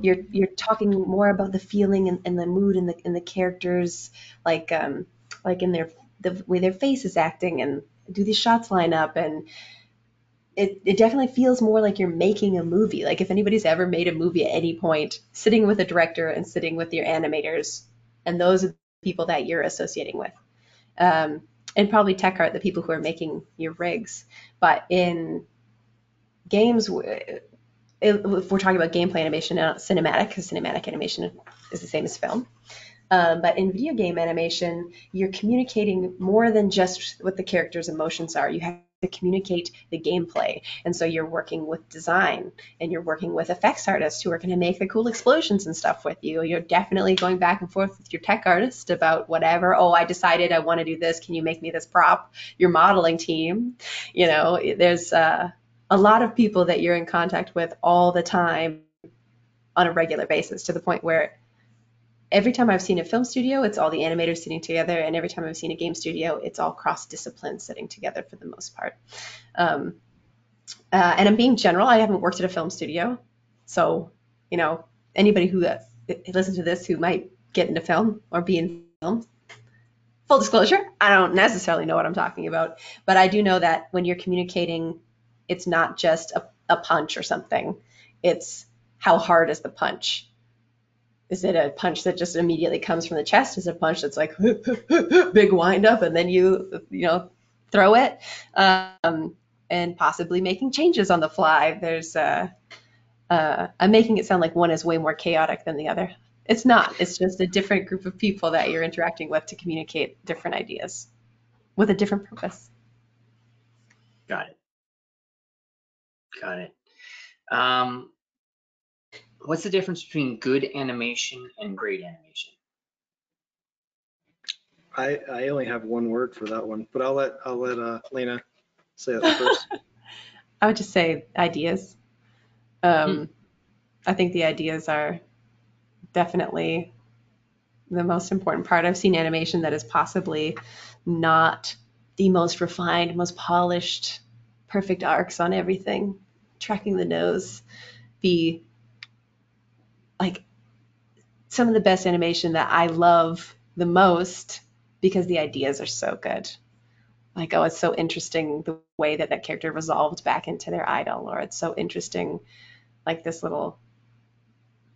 you're you're talking more about the feeling and, and the mood and the and the characters like um like in their the way their face is acting and do these shots line up and it, it definitely feels more like you're making a movie. Like if anybody's ever made a movie at any point, sitting with a director and sitting with your animators, and those are the people that you're associating with. Um, and probably tech art, the people who are making your rigs. But in games, if we're talking about gameplay animation, not cinematic, because cinematic animation is the same as film. Um, but in video game animation, you're communicating more than just what the character's emotions are. You have to communicate the gameplay. And so you're working with design and you're working with effects artists who are going to make the cool explosions and stuff with you. You're definitely going back and forth with your tech artist about whatever. Oh, I decided I want to do this. Can you make me this prop? Your modeling team, you know, there's, uh, a lot of people that you're in contact with all the time on a regular basis to the point where every time I've seen a film studio, it's all the animators sitting together, and every time I've seen a game studio, it's all cross discipline sitting together for the most part. Um, uh, and I'm being general. I haven't worked at a film studio, so you know anybody who uh, listens to this who might get into film or be in film. Full disclosure, I don't necessarily know what I'm talking about, but I do know that when you're communicating, it's not just a, a punch or something. It's how hard is the punch? Is it a punch that just immediately comes from the chest? Is it a punch that's like big wind up and then you, you know, throw it? Um, and possibly making changes on the fly. There's, uh, uh, I'm making it sound like one is way more chaotic than the other. It's not. It's just a different group of people that you're interacting with to communicate different ideas with a different purpose. Got it. Got it. Um, what's the difference between good animation and great animation? I, I only have one word for that one, but I'll let I'll let uh, Lena say that first. I would just say ideas. Um, hmm. I think the ideas are definitely the most important part. I've seen animation that is possibly not the most refined, most polished, perfect arcs on everything, tracking the nose, be like some of the best animation that I love the most because the ideas are so good. Like, oh, it's so interesting the way that that character resolved back into their idol, or it's so interesting, like this little,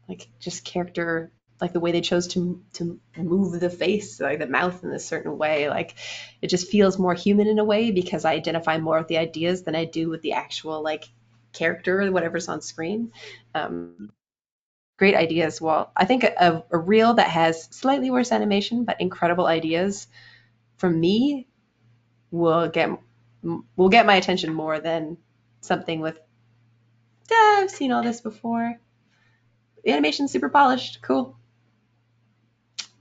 like just character, like the way they chose to to move the face, like the mouth in a certain way. Like, it just feels more human in a way because I identify more with the ideas than I do with the actual like character, or whatever's on screen. Um, great ideas. Well, I think a, a reel that has slightly worse animation but incredible ideas, from me, will get will get my attention more than something with. Yeah, I've seen all this before. The super polished. Cool.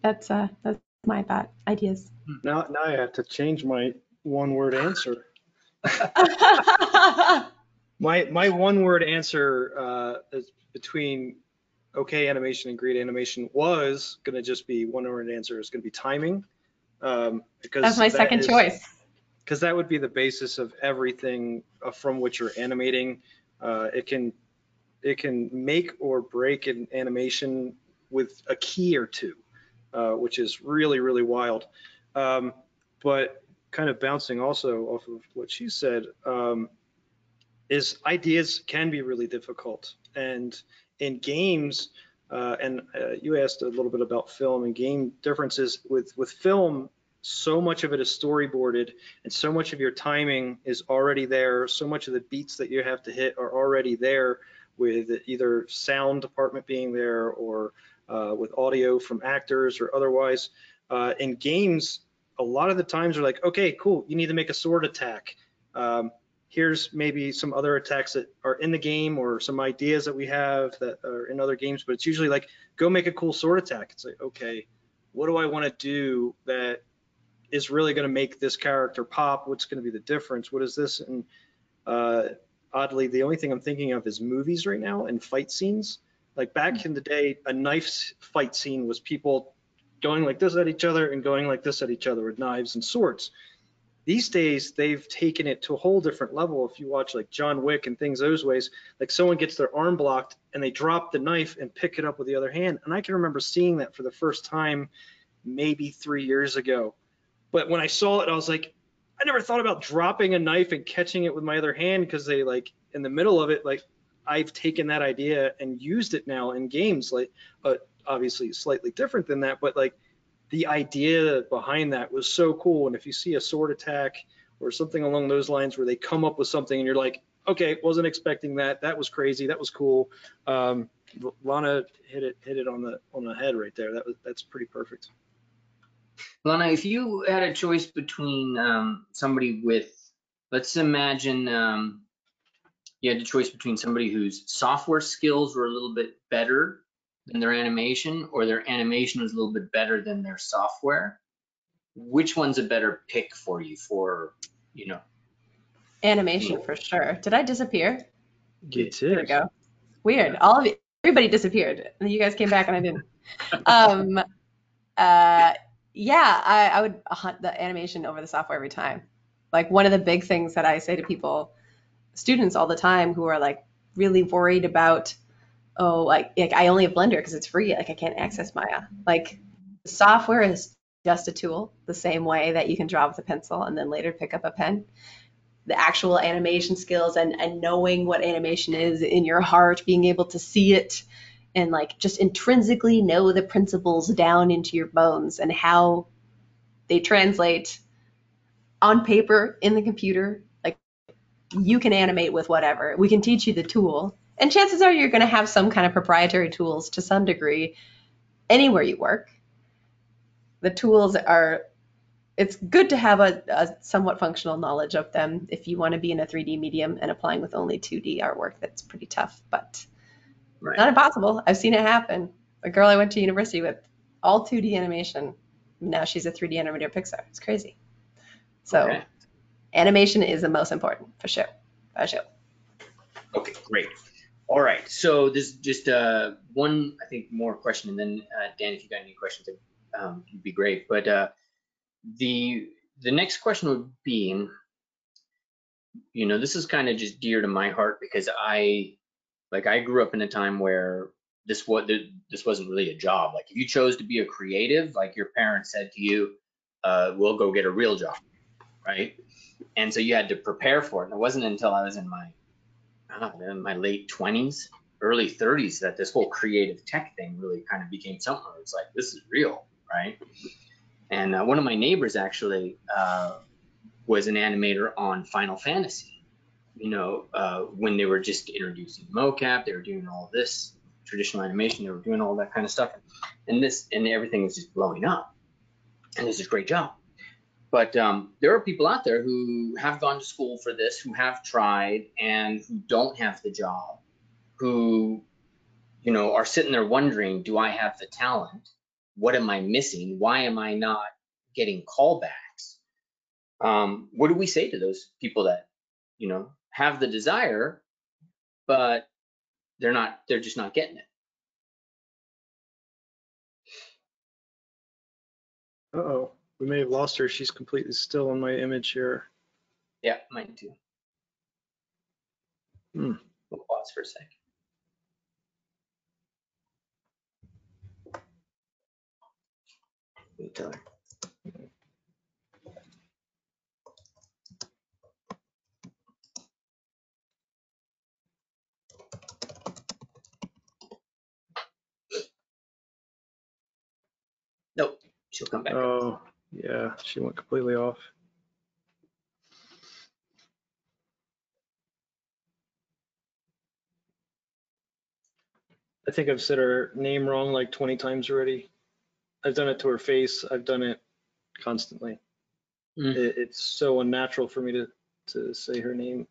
That's uh that's my thought ideas. Now now I have to change my one word answer. my my one word answer uh, is between okay animation and great animation was going to just be one word answer is going to be timing. Um, because that's my that second is, choice. Because that would be the basis of everything uh, from which you're animating. Uh, it can it can make or break an animation with a key or two, uh, which is really really wild. Um, but kind of bouncing also off of what she said, um, is ideas can be really difficult and in games, uh, and uh, you asked a little bit about film and game differences with with film. So much of it is storyboarded, and so much of your timing is already there. So much of the beats that you have to hit are already there, with either sound department being there or with audio from actors or otherwise. Uh, in games, a lot of the times are like, okay, cool, you need to make a sword attack. Um, here's maybe some other attacks that are in the game or some ideas that we have that are in other games, but it's usually like, go make a cool sword attack. It's like, okay, what do I want to do that is really going to make this character pop? What's going to be the difference? What is this? And uh, oddly, the only thing I'm thinking of is movies right now and fight scenes. Like back hmm. in the day, a knife fight scene was people going like this at each other and going like this at each other with knives and swords. These days they've taken it to a whole different level. If you watch like john wick and things those ways like someone gets their arm blocked and they drop the knife and pick it up with the other hand. And i can remember seeing that for the first time maybe three years ago. But when i saw it i was like i never thought about dropping a knife and catching it with my other hand because they like in the middle of it like i've taken that idea and used it now in games like but obviously slightly different than that but like the idea behind that was so cool. And if you see a sword attack or something along those lines where they come up with something and you're like, okay, wasn't expecting that. That was crazy. That was cool. Um, Lana hit it hit it on the on the head right there. That was that's pretty perfect. Lana, if you had a choice between um, somebody with, let's imagine um, you had a choice between somebody whose software skills were a little bit better than their animation or their animation was a little bit better than their software, which one's a better pick for you for, you know, Animation for sure. Did I disappear? You There we go. Weird. All of you, everybody disappeared, and you guys came back, and I didn't. Um, uh, yeah, I, I would hunt the animation over the software every time. Like one of the big things that I say to people, students all the time who are like really worried about, oh, like, like I only have Blender because it's free. Like I can't access Maya. Like the software is just a tool, the same way that you can draw with a pencil and then later pick up a pen. The actual animation skills and, and knowing what animation is in your heart, being able to see it and like just intrinsically know the principles down into your bones and how they translate on paper in the computer. You can animate with whatever. We can teach you the tool. And chances are you're going to have some kind of proprietary tools to some degree anywhere you work. The tools are it's good to have a, a somewhat functional knowledge of them if you want to be in a 3D medium and applying with only 2D artwork. That's pretty tough, but Right. not impossible. I've seen it happen. A girl I went to university with, all 2D animation. Now she's a 3D animator at Pixar. It's crazy. So Okay. Animation is the most important for sure. For sure. Okay, great. All right. So this is just uh, one, I think, more question, and then uh, Dan, if you got any questions, um, it'd be great. But uh, the the next question would be, you know, this is kind of just dear to my heart because I, like, I grew up in a time where this was this wasn't really a job. Like, if you chose to be a creative, like your parents said to you, uh, "We'll go get a real job," right? And so you had to prepare for it. And it wasn't until I was in my in my late 20s, early 30s that this whole creative tech thing really kind of became something where it's like, this is real, right? And uh, one of my neighbors actually uh, was an animator on Final Fantasy. You know, uh, when they were just introducing mocap, they were doing all this traditional animation, they were doing all that kind of stuff. And this and everything was just blowing up. And this is a great job. But um, there are people out there who have gone to school for this, who have tried, and who don't have the job, who, you know, are sitting there wondering, do I have the talent? What am I missing? Why am I not getting callbacks? Um, what do we say to those people that, you know, have the desire, but they're not, they're just not getting it? Uh-oh, we may have lost her. She's completely still on my image here. Yeah, mine too. Hmm. We'll pause for a sec. Let tell her. Nope, she'll come back. Oh, yeah, she went completely off. I think I've said her name wrong like 20 times already. I've done it to her face. I've done it constantly. Mm. It, it's so unnatural for me to, to say her name.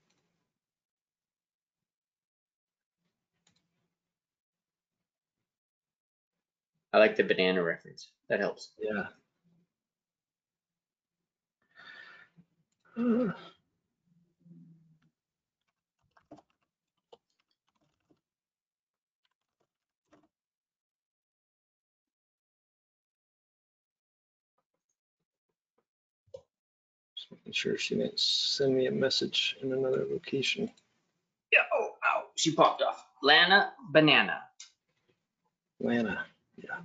I like the banana reference. That helps. Yeah. Just making sure she didn't send me a message in another location. Yeah. Oh, ow. She popped off. Lana Banana. Lana, yeah.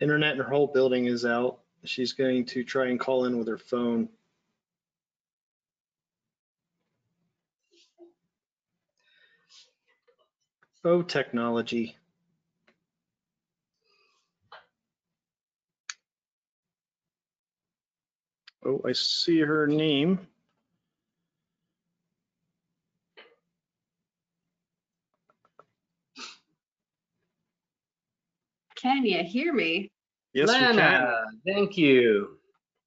Internet in her whole building is out. She's going to try and call in with her phone. Oh, technology. Oh, I see her name. Can you hear me? Yes, we can. Thank you.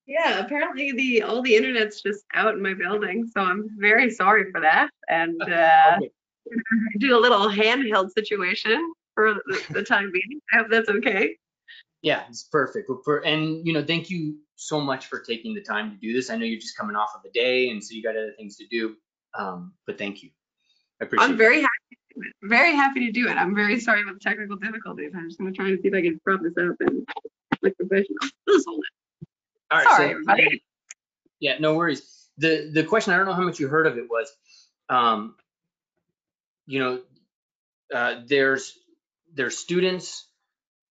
Yeah, apparently the all the internet's just out in my building, so I'm very sorry for that. And uh, Okay. do a little handheld situation for the, the time being. I hope that's okay. Yeah, it's perfect. For, and you know, thank you so much for taking the time to do this. I know you're just coming off of a day, and so you got other things to do. Um, but thank you. I appreciate it. I'm very happy, to do it. Very happy to do it. I'm very sorry about the technical difficulties. I'm just gonna try to see if I can prop this up and look professional. Just hold it. All right, Sorry, so- everybody. Yeah, no worries. The the question I don't know how much you heard of it was, um, you know, uh, there's there's students,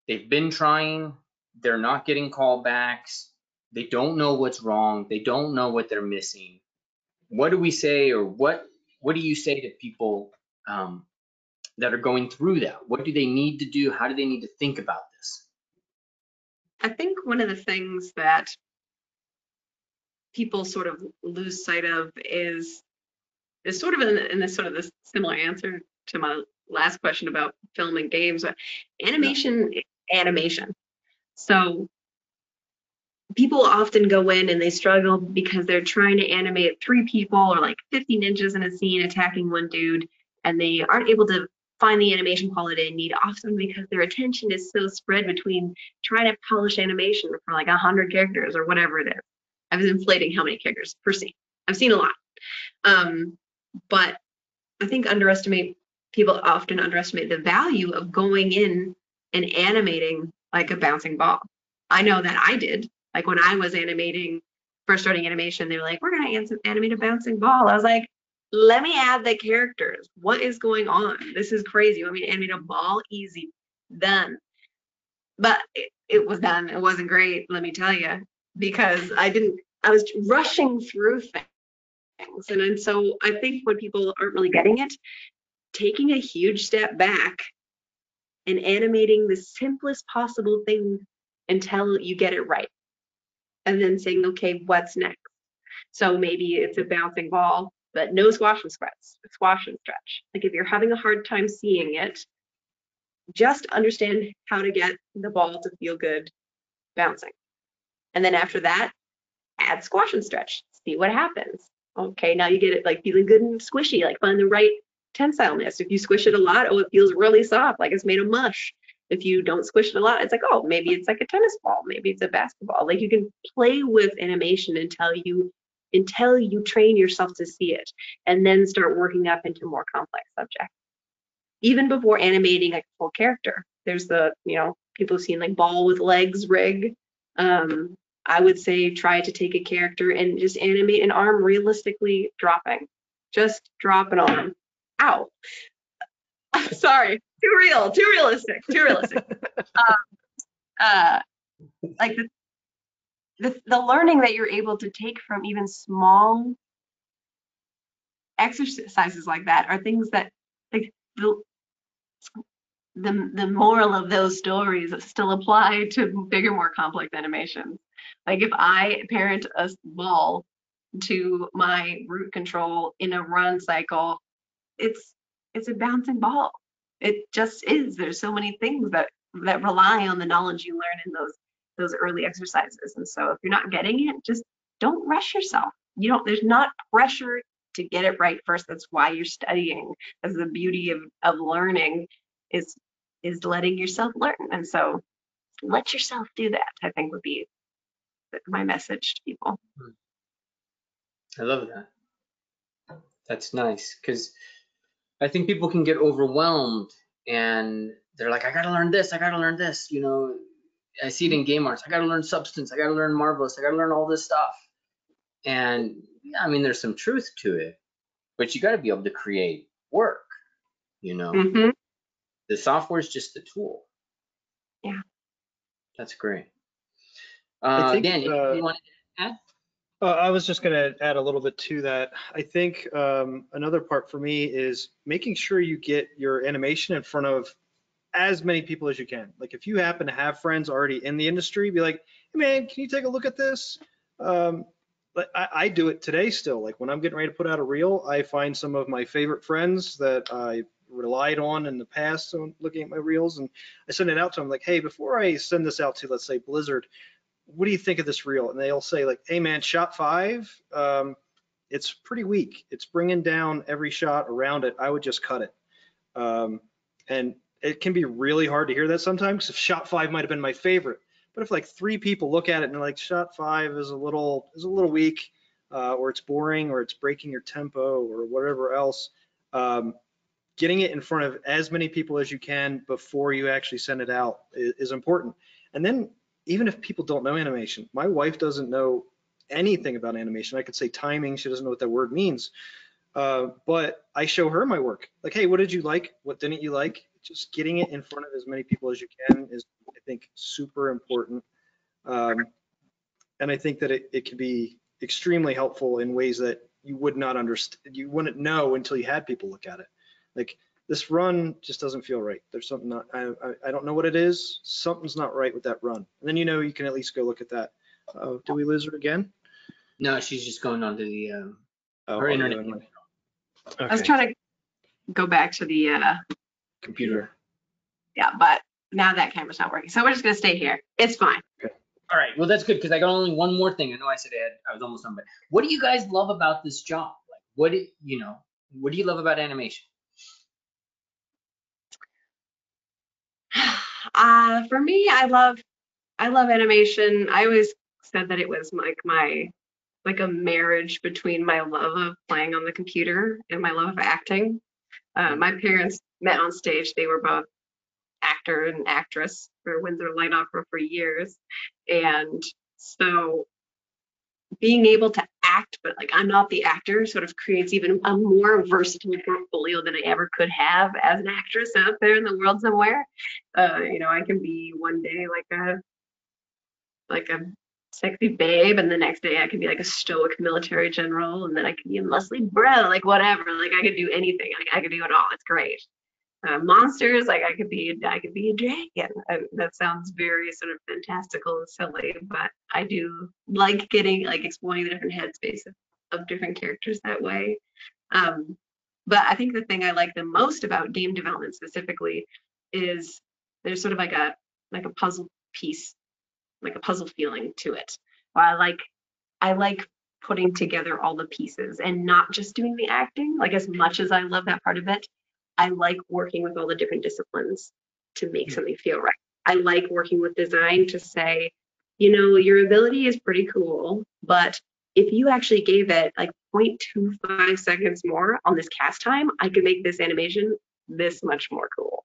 they've been trying, they're not getting callbacks, they don't know what's wrong, they don't know what they're missing. What do we say, or what what do you say to people um, that are going through that? What do they need to do? How do they need to think about this? I think one of the things that people sort of lose sight of is is sort of in, in this sort of this similar answer to my last question about film and games. Animation, animation. So people often go in and they struggle because they're trying to animate three people or like 50 ninjas in a scene attacking one dude, and they aren't able to find the animation quality they need often because their attention is so spread between trying to polish animation for like 100 characters or whatever it is. I was inflating how many characters per scene. I've seen a lot. Um, but I think underestimate people often underestimate the value of going in and animating like a bouncing ball. I know that I did. Like when I was animating, first starting animation, they were like, "We're gonna animate a bouncing ball." I was like, "Let me add the characters. What is going on? This is crazy. You want me to a ball? Easy, done." But it, it was done. It wasn't great, let me tell you, because I didn't. I was rushing through things, and, and so I think when people aren't really getting it, taking a huge step back and animating the simplest possible thing until you get it right. And then saying, okay, what's next? So maybe it's a bouncing ball, but no squash and stretch, squash and stretch. Like if you're having a hard time seeing it, just understand how to get the ball to feel good bouncing. And then after that, add squash and stretch. See what happens. Okay, now you get it like feeling good and squishy, like find the right tensileness. If you squish it a lot, oh, it feels really soft, like it's made of mush. If you don't squish it a lot, it's like, oh, maybe it's like a tennis ball, maybe it's a basketball. Like you can play with animation until you until you train yourself to see it and then start working up into more complex subjects. Even before animating like a full character. There's the, you know, people have seen like ball with legs rig. Um, I would say try to take a character and just animate an arm realistically dropping. Just drop an arm. Ow. Sorry, too real, too realistic, too realistic. um, uh, like the, the the learning that you're able to take from even small exercises like that are things that like the the, the moral of those stories still apply to bigger, more complex animations. Like if I parent a ball to my root control in a run cycle, it's it's a bouncing ball. It just is. There's so many things that that rely on the knowledge you learn in those those early exercises. And so if you're not getting it, just don't rush yourself. You don't there's not pressure to get it right first. That's why you're studying. That's the beauty of, of learning is is letting yourself learn. And so let yourself do that, I think would be my message to people. Hmm. I love that. That's nice because I think people can get overwhelmed and they're like, I gotta learn this, I gotta learn this. You know, I see it in game arts. I gotta learn substance, I gotta learn marvelous, I gotta learn all this stuff. And yeah, I mean, there's some truth to it, but you gotta be able to create work. You know, Mhm. the software is just the tool. Yeah. That's great. I Uh, think, Dan, you- uh, you want Uh, I was just going to add a little bit to that. I think um, another part for me is making sure you get your animation in front of as many people as you can. Like if you happen to have friends already in the industry, be like, hey man, can you take a look at this? Um, but I, I do it today still. Like when I'm getting ready to put out a reel, I find some of my favorite friends that I relied on in the past on looking at my reels and I send it out to them like, hey, before I send this out to, let's say, Blizzard, what do you think of this reel? And they'll say like, hey man, shot five, um, it's pretty weak. It's bringing down every shot around it. I would just cut it. Um, and it can be really hard to hear that sometimes. If shot five might have been my favorite, but if like three people look at it and they're like, shot five is a little is a little weak, uh, or it's boring, or it's breaking your tempo, or whatever else, um, getting it in front of as many people as you can before you actually send it out is, is important. And then even if people don't know animation, my wife doesn't know anything about animation. I could say timing, she doesn't know what that word means. Uh, but I show her my work. Like, hey, what did you like? What didn't you like? Just getting it in front of as many people as you can is, I think, super important. Um, and I think that it, it can be extremely helpful in ways that you would not understand, you wouldn't know until you had people look at it. Like this run just doesn't feel right. There's something not, I, I, I don't know what it is. Something's not right with that run. And then you know you can at least go look at that. Oh, do we lose her again? No, she's just going on to the, um, Oh, her I'll internet go in my- I was trying to go back to the, uh, computer. yeah, but now that camera's not working. So we're just gonna stay here. It's fine. Okay. All right, well, that's good because I got only one more thing. I know I said I, had, I was almost done, but what do you guys love about this job? Like, what do you know? What do you love about animation? Uh, for me, I love, I love animation. I always said that it was like my, like a marriage between my love of playing on the computer and my love of acting. Uh, my parents met on stage. They were both actor and actress for Windsor Light Opera for years. And so being able to act, but like I'm not the actor, sort of creates even a more versatile portfolio than I ever could have as an actress out there in the world somewhere. Uh, you know, I can be one day like a like a sexy babe, and the next day I can be like a stoic military general, and then I can be a muscly bro, like whatever. Like I could do anything. Like I could do it all. It's great. Uh, monsters, like I could be, I could be a dragon. Uh, that sounds very sort of fantastical and silly, but I do like getting like exploring the different headspace of, of different characters that way. Um, but I think the thing I like the most about game development specifically is there's sort of like a like a puzzle piece, like a puzzle feeling to it. While I like I like putting together all the pieces and not just doing the acting. Like as much as I love that part of it, I like working with all the different disciplines to make mm. something feel right. I like working with design to say, you know, your ability is pretty cool, but if you actually gave it like 0.25 seconds more on this cast time, I could make this animation this much more cool.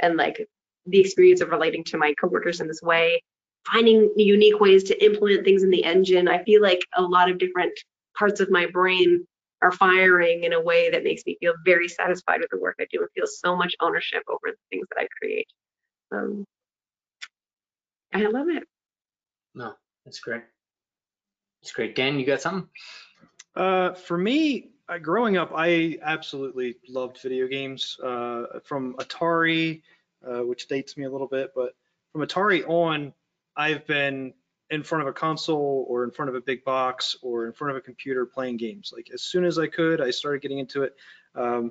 And like the experience of relating to my coworkers in this way, finding unique ways to implement things in the engine. I feel like a lot of different parts of my brain are firing in a way that makes me feel very satisfied with the work I do and feel so much ownership over the things that I create. Um, I love it. No, that's great. That's great. Dan, you got something? Uh, for me, uh, growing up, I absolutely loved video games. Uh, from Atari, uh, which dates me a little bit, but from Atari on, I've been in front of a console or in front of a big box or in front of a computer playing games. Like as soon as I could, I started getting into it. Um,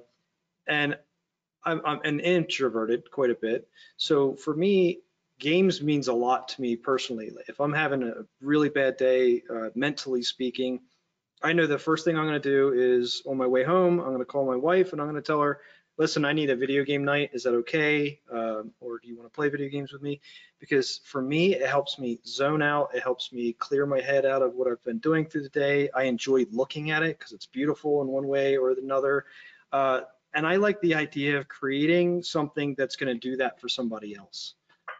and I'm, I'm an introverted quite a bit. So for me, games means a lot to me personally. If I'm having a really bad day, uh, mentally speaking, I know the first thing I'm going to do is on my way home, I'm going to call my wife and I'm going to tell her, listen, I need a video game night. Is that okay? Um, or do you want to play video games with me? Because for me, it helps me zone out. It helps me clear my head out of what I've been doing through the day. I enjoy looking at it because it's beautiful in one way or another. Uh, and I like the idea of creating something that's going to do that for somebody else.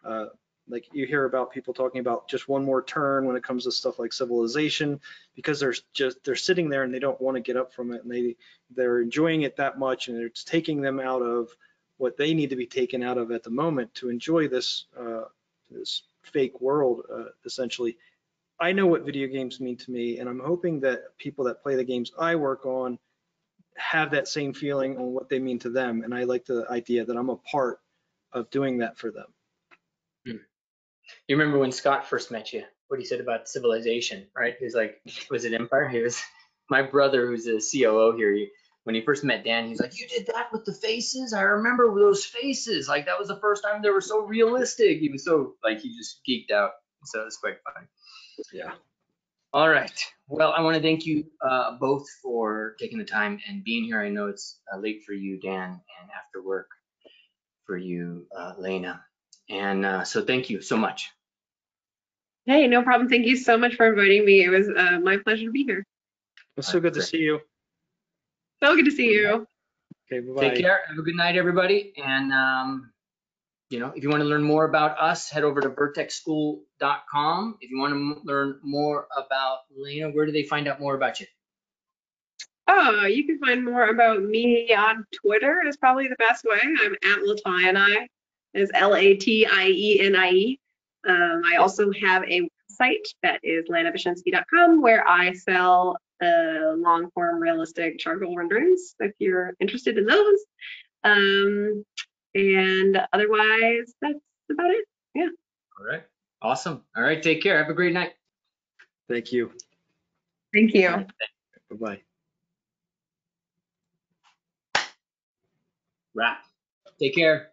Uh, like you hear about people talking about just one more turn when it comes to stuff like civilization because they're just they're sitting there and they don't want to get up from it and they they're enjoying it that much and it's taking them out of what they need to be taken out of at the moment to enjoy this uh, this fake world uh, essentially. I know what video games mean to me and i'm hoping that people that play the games i work on have that same feeling on what they mean to them and i like the idea that i'm a part of doing that for them You remember when Scott first met you? What he said about civilization, right? He was like, was it Empire? He was my brother, who's a COO here. He, when he first met Dan, he's like, "You did that with the faces? I remember those faces. Like that was the first time they were so realistic." He was so like he just geeked out. So it was quite funny. yeah All right. Well, I want to thank you uh, both for taking the time and being here. I know it's uh, late for you, Dan, and after work. for you, uh, Lena. And uh, so thank you so much. Hey, no problem. Thank you so much for inviting me. It was uh, my pleasure to be here. It's so good to see you. So good to see you. Okay, bye-bye. Take care. Have a good night, everybody. And, um, you know, if you want to learn more about us, head over to vertexschool.com. If you want to learn more about Lena, where do they find out more about you? Oh, you can find more about me on Twitter is probably the best way. I'm at Latieni. Is L A T I E N I E. Um, I also have a website that is lanabachynski.com where I sell uh, long form realistic charcoal renderings if you're interested in those. Um, and otherwise, that's about it. Yeah. All right. Awesome. All right. Take care. Have a great night. Thank you. Thank you. Bye-bye. Wrap. Take care.